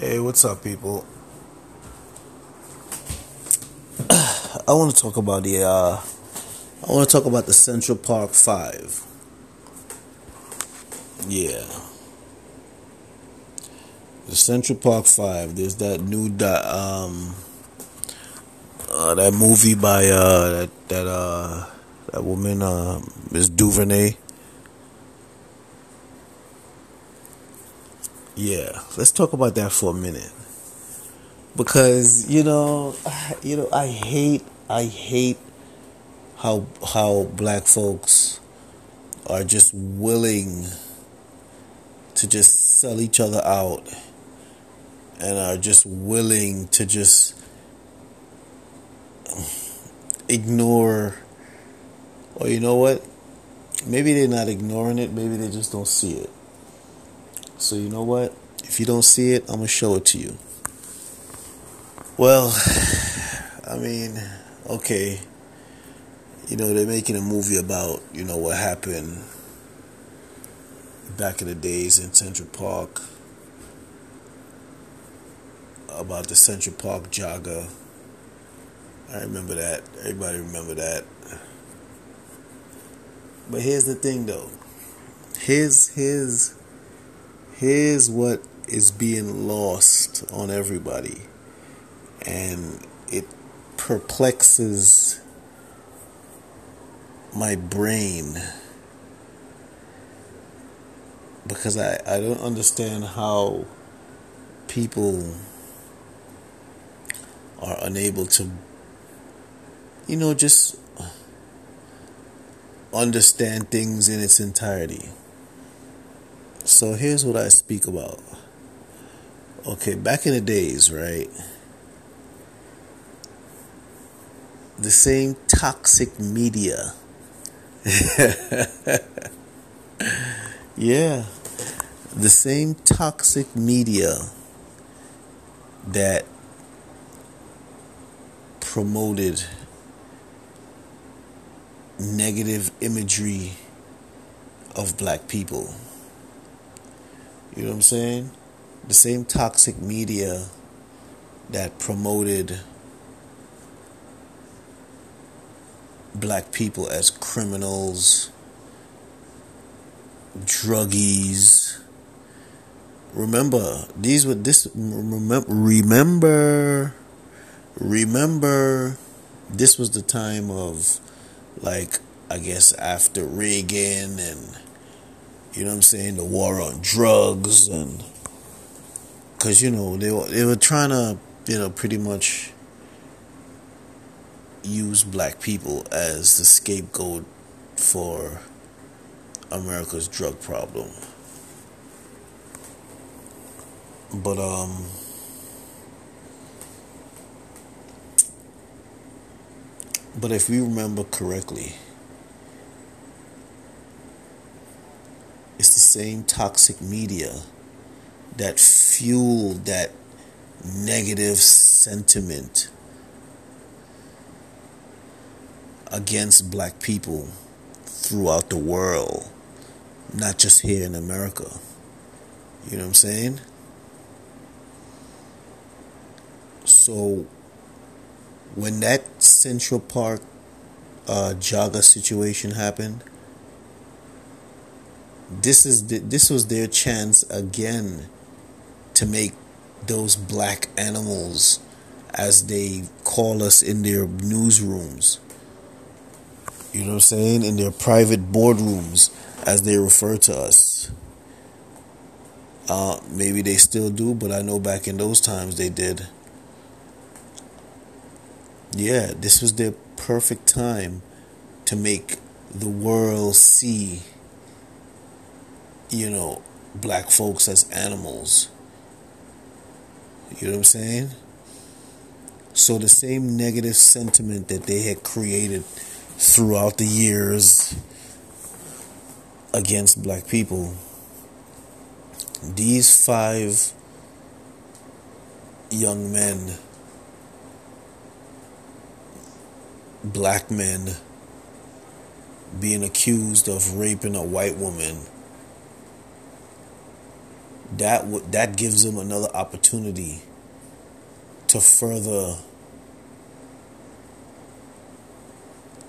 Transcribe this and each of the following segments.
Hey, what's up, people? I want to talk about the. Uh, I want to talk about the Central Park Five. Yeah, the Central Park Five. There's that new that um, uh, that movie by uh, that that uh, that woman uh, Miss DuVernay. Yeah, let's talk about that for a minute. Because you know, you know, I hate, I hate how how black folks are just willing to just sell each other out and are just willing to just ignore or you know what? Maybe they're not ignoring it. Maybe they just don't see it so you know what? If you don't see it, I'm gonna show it to you. Well, I mean, okay. You know, they're making a movie about, you know, what happened back in the days in Central Park about the Central Park jogger. I remember that. Everybody remember that. But here's the thing though. Here's his here's what is being lost on everybody. And it perplexes my brain. Because I, I don't understand how people are unable to you know just understand things in its entirety so here's what I speak about. Okay, back in the days, right? The same toxic media. yeah. The same toxic media that promoted negative imagery of black people you know what I'm saying? The same toxic media that promoted black people as criminals, druggies. Remember, these were this remember remember remember this was the time of like I guess after Reagan and you know what I'm saying? The war on drugs and because you know they were they were trying to you know pretty much use black people as the scapegoat for America's drug problem. But um but if we remember correctly same toxic media that fueled that negative sentiment against black people throughout the world, not just here in America. You know what I'm saying? So, when that Central Park uh, situation happened, this is the, this was their chance again to make those black animals as they call us in their newsrooms. You know what I'm saying? In their private boardrooms as they refer to us. Uh, maybe they still do but I know back in those times they did. Yeah this was their perfect time to make the world see you know, black folks as animals. You know what I'm saying? So the same negative sentiment that they had created throughout the years against black people, these five young men, black men, being accused of raping a white woman that w- that gives them another opportunity to further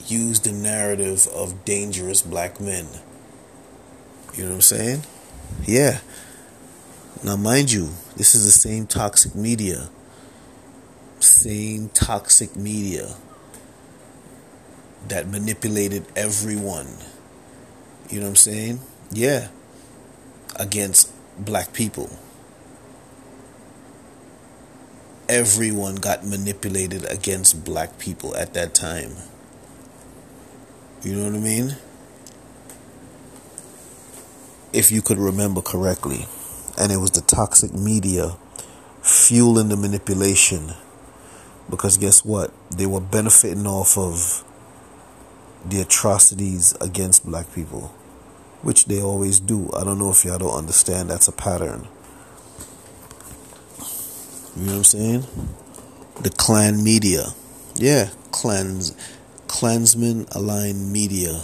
use the narrative of dangerous black men. You know what I'm saying? Yeah. Now, mind you, this is the same toxic media. Same toxic media that manipulated everyone. You know what I'm saying? Yeah. Against black people. Everyone got manipulated against black people at that time. You know what I mean? If you could remember correctly. And it was the toxic media fueling the manipulation. Because guess what? They were benefiting off of the atrocities against black people, which they always do. I don't know if y'all don't understand that's a pattern. You know what I'm saying? The Klan media. Yeah, clans Klansmen aligned media.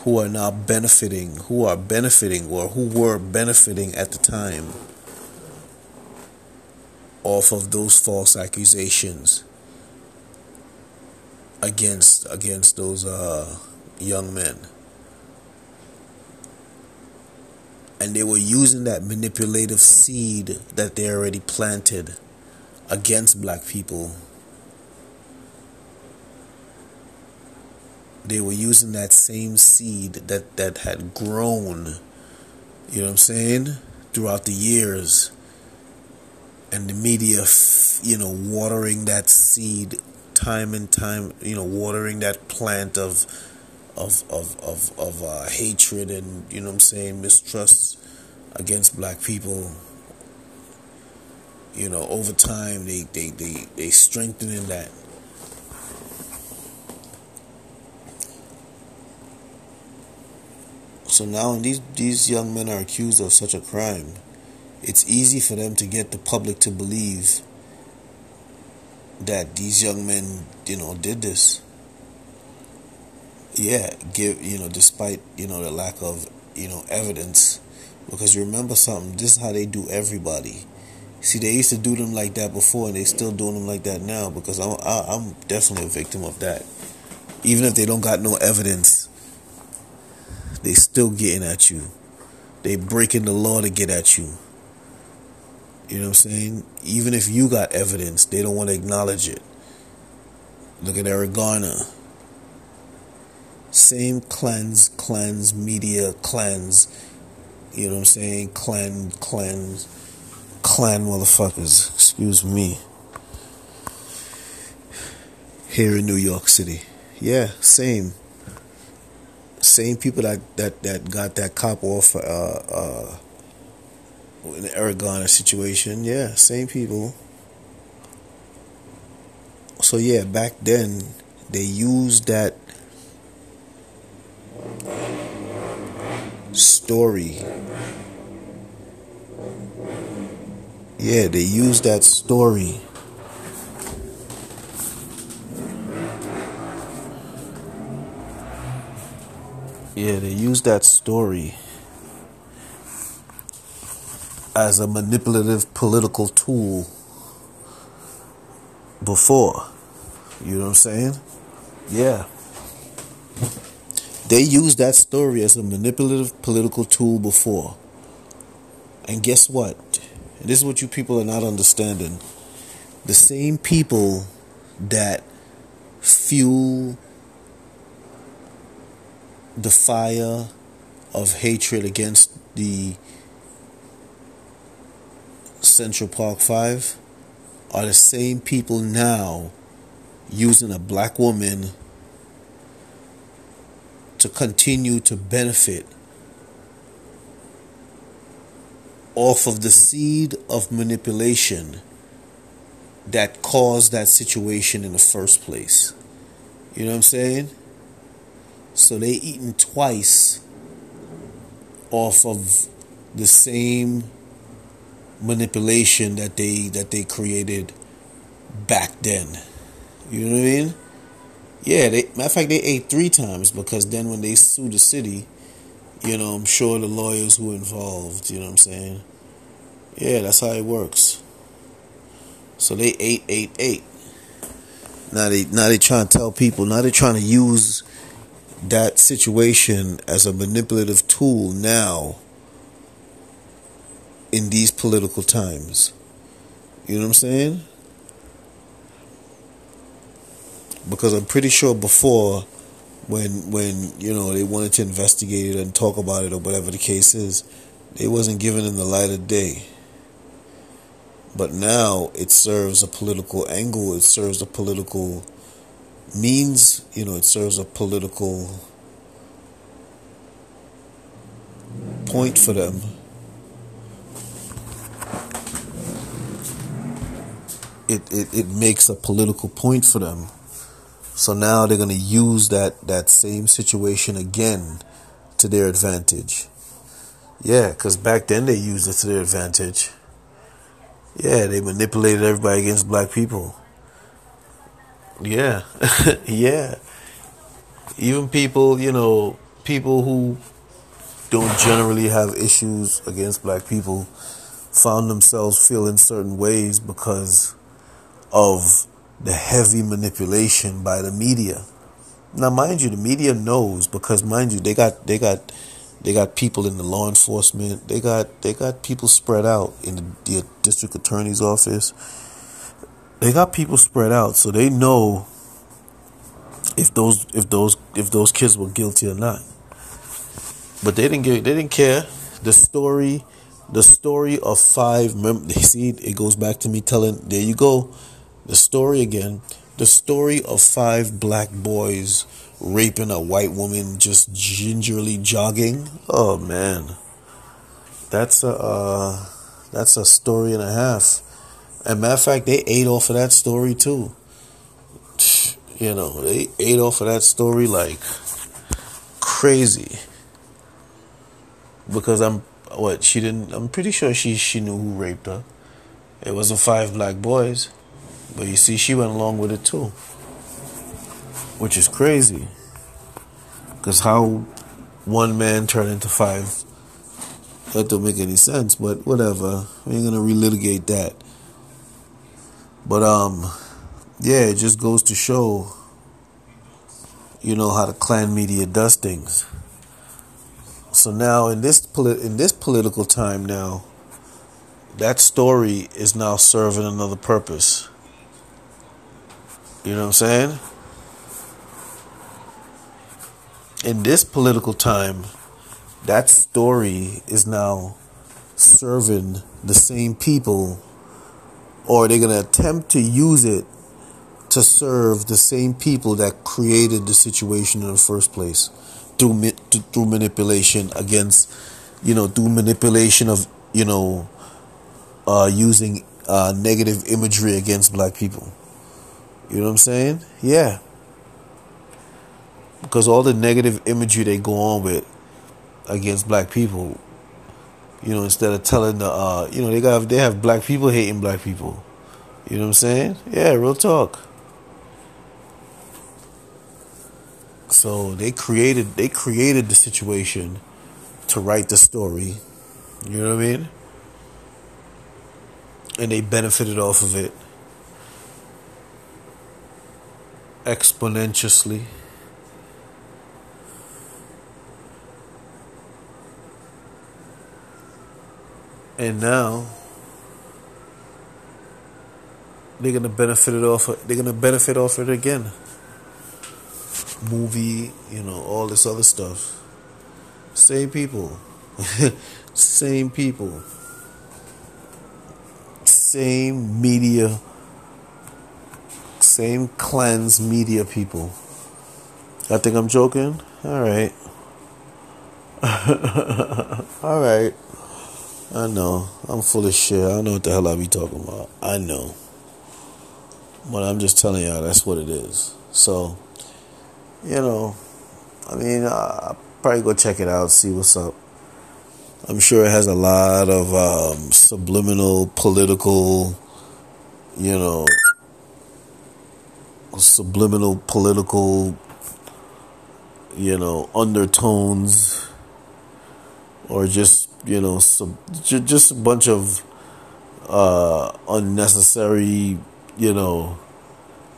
Who are now benefiting, who are benefiting, or who were benefiting at the time off of those false accusations against against those uh, young men. And they were using that manipulative seed that they already planted against black people. They were using that same seed that, that had grown, you know what I'm saying, throughout the years. And the media, you know, watering that seed time and time, you know, watering that plant of of of of, of uh, hatred and you know I'm saying mistrust against black people. You know, over time they they they they strengthening that. So now these these young men are accused of such a crime, it's easy for them to get the public to believe that these young men, you know, did this yeah, give you know, despite you know the lack of you know evidence, because you remember something. This is how they do everybody. See, they used to do them like that before, and they still doing them like that now. Because I'm I, I'm definitely a victim of that. Even if they don't got no evidence, they still getting at you. They breaking the law to get at you. You know what I'm saying? Even if you got evidence, they don't want to acknowledge it. Look at Eric Garner same cleanse, cleanse, media cleanse. You know what I'm saying? Klan, cleanse, Klan motherfuckers. Excuse me. Here in New York City. Yeah, same. Same people that, that, that got that cop off uh, uh, in the Eric situation. Yeah, same people. So yeah, back then they used that story. Yeah, they used that story. Yeah, they use that story as a manipulative political tool before. You know what I'm saying? Yeah. They used that story as a manipulative political tool before. And guess what? And this is what you people are not understanding. The same people that fuel the fire of hatred against the Central Park Five are the same people now using a black woman to continue to benefit off of the seed of manipulation that caused that situation in the first place. You know what I'm saying? So they eaten twice off of the same manipulation that they that they created back then. You know what I mean? Yeah, they matter of fact they ate three times because then when they sued the city, you know, I'm sure the lawyers were involved, you know what I'm saying? Yeah, that's how it works. So they ate, ate, ate. Now they now they trying to tell people, now they're trying to use that situation as a manipulative tool now in these political times. You know what I'm saying? Because I'm pretty sure before when when you know they wanted to investigate it and talk about it or whatever the case is, they wasn't given in the light of day. But now it serves a political angle, it serves a political means, you know, it serves a political point for them. It, it, it makes a political point for them. So now they're going to use that, that same situation again to their advantage. Yeah, because back then they used it to their advantage. Yeah, they manipulated everybody against black people. Yeah, yeah. Even people, you know, people who don't generally have issues against black people found themselves feeling certain ways because of the heavy manipulation by the media. Now, mind you, the media knows because, mind you, they got they got they got people in the law enforcement. They got they got people spread out in the, the district attorney's office. They got people spread out, so they know if those if those if those kids were guilty or not. But they didn't get they didn't care. The story, the story of five. Mem- see, it goes back to me telling. There you go, the story again. The story of five black boys raping a white woman just gingerly jogging. Oh man, that's a uh, that's a story and a half. And matter of fact, they ate off of that story too. You know, they ate off of that story like crazy. Because I'm what she didn't. I'm pretty sure she she knew who raped her. It wasn't five black boys, but you see, she went along with it too which is crazy. Because how one man turned into five, that don't make any sense. But whatever, we ain't gonna relitigate that. But um, yeah, it just goes to show, you know, how the Klan media does things. So now in this polit- in this political time now, that story is now serving another purpose. You know what I'm saying? in this political time, that story is now serving the same people, or they're going to attempt to use it to serve the same people that created the situation in the first place through through manipulation against, you know, through manipulation of you know, uh, using uh, negative imagery against black people. You know what I'm saying? Yeah because all the negative imagery they go on with against black people, you know, instead of telling the, uh, you know, they got they have black people hating black people. You know what I'm saying? Yeah, real talk. So they created they created the situation to write the story. You know what I mean? And they benefited off of it exponentially. and now they're gonna benefit it off. They're gonna benefit off it again. Movie, you know, all this other stuff. Same people, same people, same media, same clans media people. I think I'm joking. All right. all right. I know. I'm full of shit. I don't know what the hell I be talking about. I know. But I'm just telling y'all that's what it is. So, you know, I mean, I'll probably go check it out, see what's up. I'm sure it has a lot of um, subliminal political, you know, subliminal political, you know, undertones, or just you know, some, just a bunch of uh, unnecessary, you know,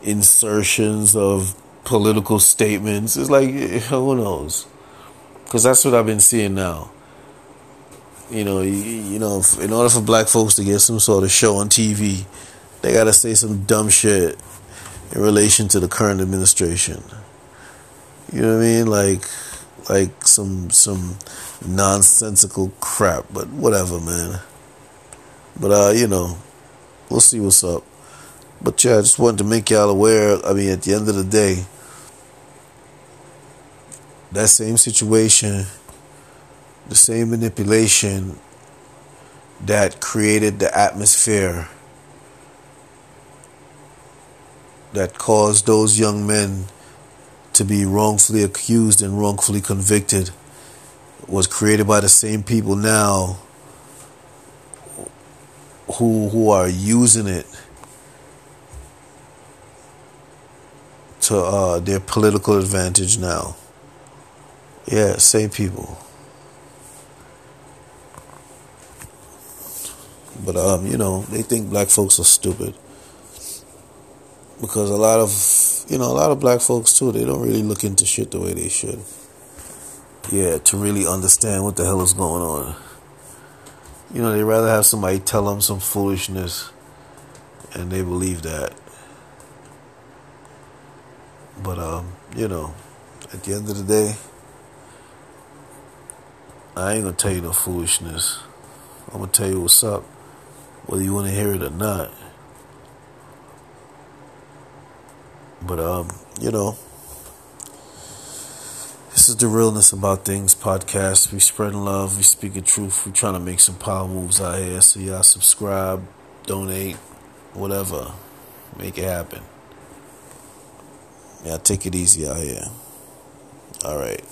insertions of political statements. It's like who knows, because that's what I've been seeing now. You know, you, you know, in order for black folks to get some sort of show on TV, they got to say some dumb shit in relation to the current administration. You know what I mean? Like, like some some nonsensical crap. But whatever, man. But uh, you know, we'll see what's up. But yeah, I just wanted to make y'all aware. I mean, at the end of the day, that same situation, the same manipulation that created the atmosphere that caused those young men to be wrongfully accused and wrongfully convicted was created by the same people now who who are using it to uh, their political advantage now. Yeah, same people. But um, you know, they think black folks are stupid because a lot of you know a lot of black folks too they don't really look into shit the way they should. Yeah to really understand what the hell is going on. You know they rather have somebody tell them some foolishness and they believe that. But um you know at the end of the day I ain't gonna tell you no foolishness. I'm gonna tell you what's up whether you want to hear it or not But um, you know, this is the realness about things podcast. We spreading love, we speaking truth. We trying to make some power moves out here. So y'all subscribe, donate, whatever, make it happen. Yeah, take it easy out here. All right.